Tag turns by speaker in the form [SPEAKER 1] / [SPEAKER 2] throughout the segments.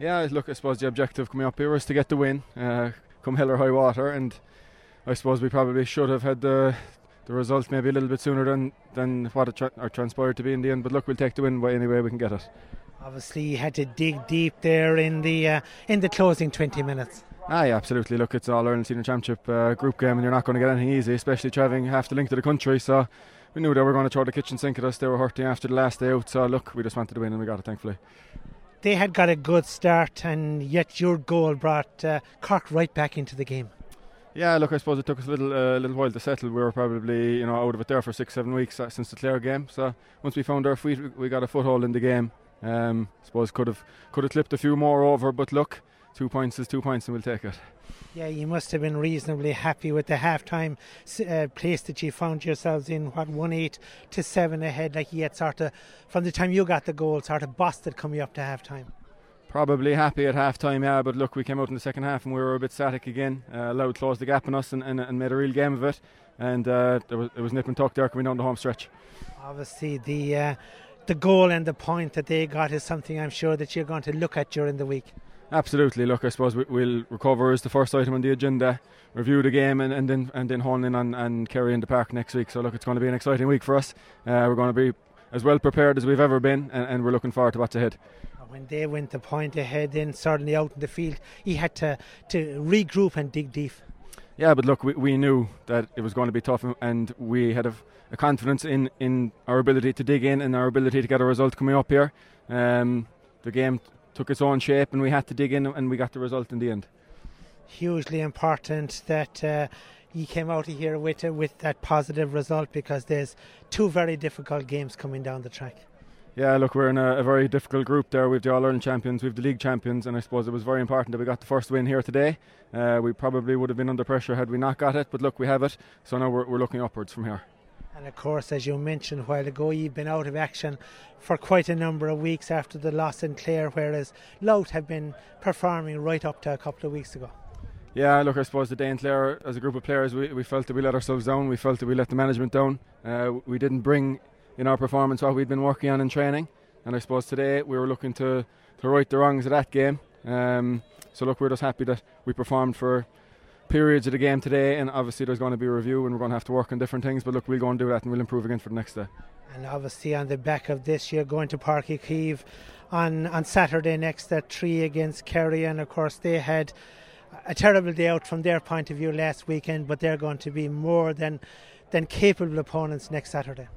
[SPEAKER 1] Yeah, look, I suppose the objective coming up here was to get the win, uh, come hell or high water, and I suppose we probably should have had the the result maybe a little bit sooner than than what it tra- transpired to be in the end. But look, we'll take the win by any way we can get it.
[SPEAKER 2] Obviously, you had to dig deep there in the uh, in the closing 20 minutes.
[SPEAKER 1] Ah, yeah, absolutely. Look, it's all Ireland Senior Championship uh, group game, and you're not going to get anything easy, especially travelling half the length of the country. So we knew they were going to throw the kitchen sink at us. They were hurting after the last day out. So look, we just wanted to win, and we got it, thankfully.
[SPEAKER 2] They had got a good start, and yet your goal brought uh, Cork right back into the game.
[SPEAKER 1] Yeah, look, I suppose it took us a little uh, little while to settle. We were probably you know out of it there for six, seven weeks uh, since the Clare game. So once we found our feet, we, got a foothold in the game. Um, suppose could have could have clipped a few more over, but look, two points is two points, and we'll take it.
[SPEAKER 2] Yeah, you must have been reasonably happy with the half-time uh, place that you found yourselves in. What one eight to seven ahead, like you had sort of from the time you got the goal, sort of busted coming up to half-time.
[SPEAKER 1] Probably happy at half time, yeah, but look, we came out in the second half and we were a bit static again. Uh, Louth closed the gap on us and, and, and made a real game of it. And uh, there was, it was nip and tuck there coming down the home stretch.
[SPEAKER 2] Obviously, the uh, the goal and the point that they got is something I'm sure that you're going to look at during the week.
[SPEAKER 1] Absolutely. Look, I suppose we, will recover as the first item on the agenda, review the game, and, and then and then hone in on and Kerry in the park next week. So look, it's going to be an exciting week for us. Uh, we're going to be as well prepared as we've ever been, and, and we're looking forward to what's ahead
[SPEAKER 2] when they went the point ahead, then suddenly out in the field, he had to, to regroup and dig deep.
[SPEAKER 1] Yeah, but look, we, we knew that it was going to be tough, and we had a, a confidence in, in our ability to dig in and our ability to get a result coming up here. Um, the game took its own shape, and we had to dig in, and we got the result in the end.
[SPEAKER 2] Hugely important that uh, you came out of here with uh, with that positive result because there's two very difficult games coming down the track.
[SPEAKER 1] Yeah, look, we're in a, a, very difficult group there. We've the All Ireland champions, we've the league champions, and I suppose it was very important that we got the first win here today. Uh, we probably would have been under pressure had we not got it, but look, we have it, so now we're, we're looking upwards from here.
[SPEAKER 2] And of course, as you mentioned a while ago, you've been out of action for quite a number of weeks after the loss in Clare, whereas Louth have been performing right up to a couple of weeks ago.
[SPEAKER 1] Yeah, look, I suppose the day in Clare, as a group of players, we, we felt that we let ourselves down. We felt that we let the management down. Uh, we didn't bring in our performance what we'd been working on in training. And I suppose today we were looking to, to right the wrongs of that game. Um, so look, we're just happy that we performed for periods of the game today, and obviously there's going to be a review, and we're going to have to work on different things. But look, we'll go and do that, and we'll improve again for the next day.
[SPEAKER 2] And obviously on the back of this, you're going to Páirc Uí Chaoimh on Saturday next at three against Kerry, and of course they had a terrible day out from their point of view last weekend, but they're going to be more than than capable opponents next Saturday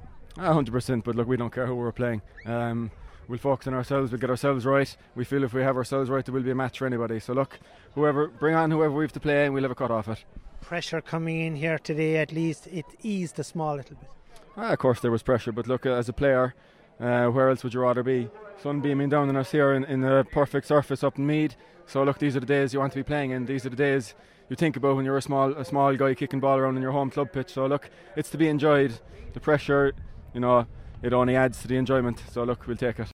[SPEAKER 1] hundred percent. But look, we don't care who we're playing. Um, we'll focus on ourselves. We'll get ourselves right. We feel if we have ourselves right, there will be a match for anybody. So look, whoever, bring on whoever we have to play, and we'll have a cut off it.
[SPEAKER 2] Pressure coming in here today, at least it eased a small little bit.
[SPEAKER 1] Ah, of course, there was pressure, but look, as a player, uh, where else would you rather be? Sun beaming down on us here in, in the perfect surface up in Meath. So look, these are the days you want to be playing, and these are the days you think about when you're a small a small guy kicking ball around in your home club pitch. So look, it's to be enjoyed. The pressure you know, it only adds to the enjoyment. So look, we'll take it.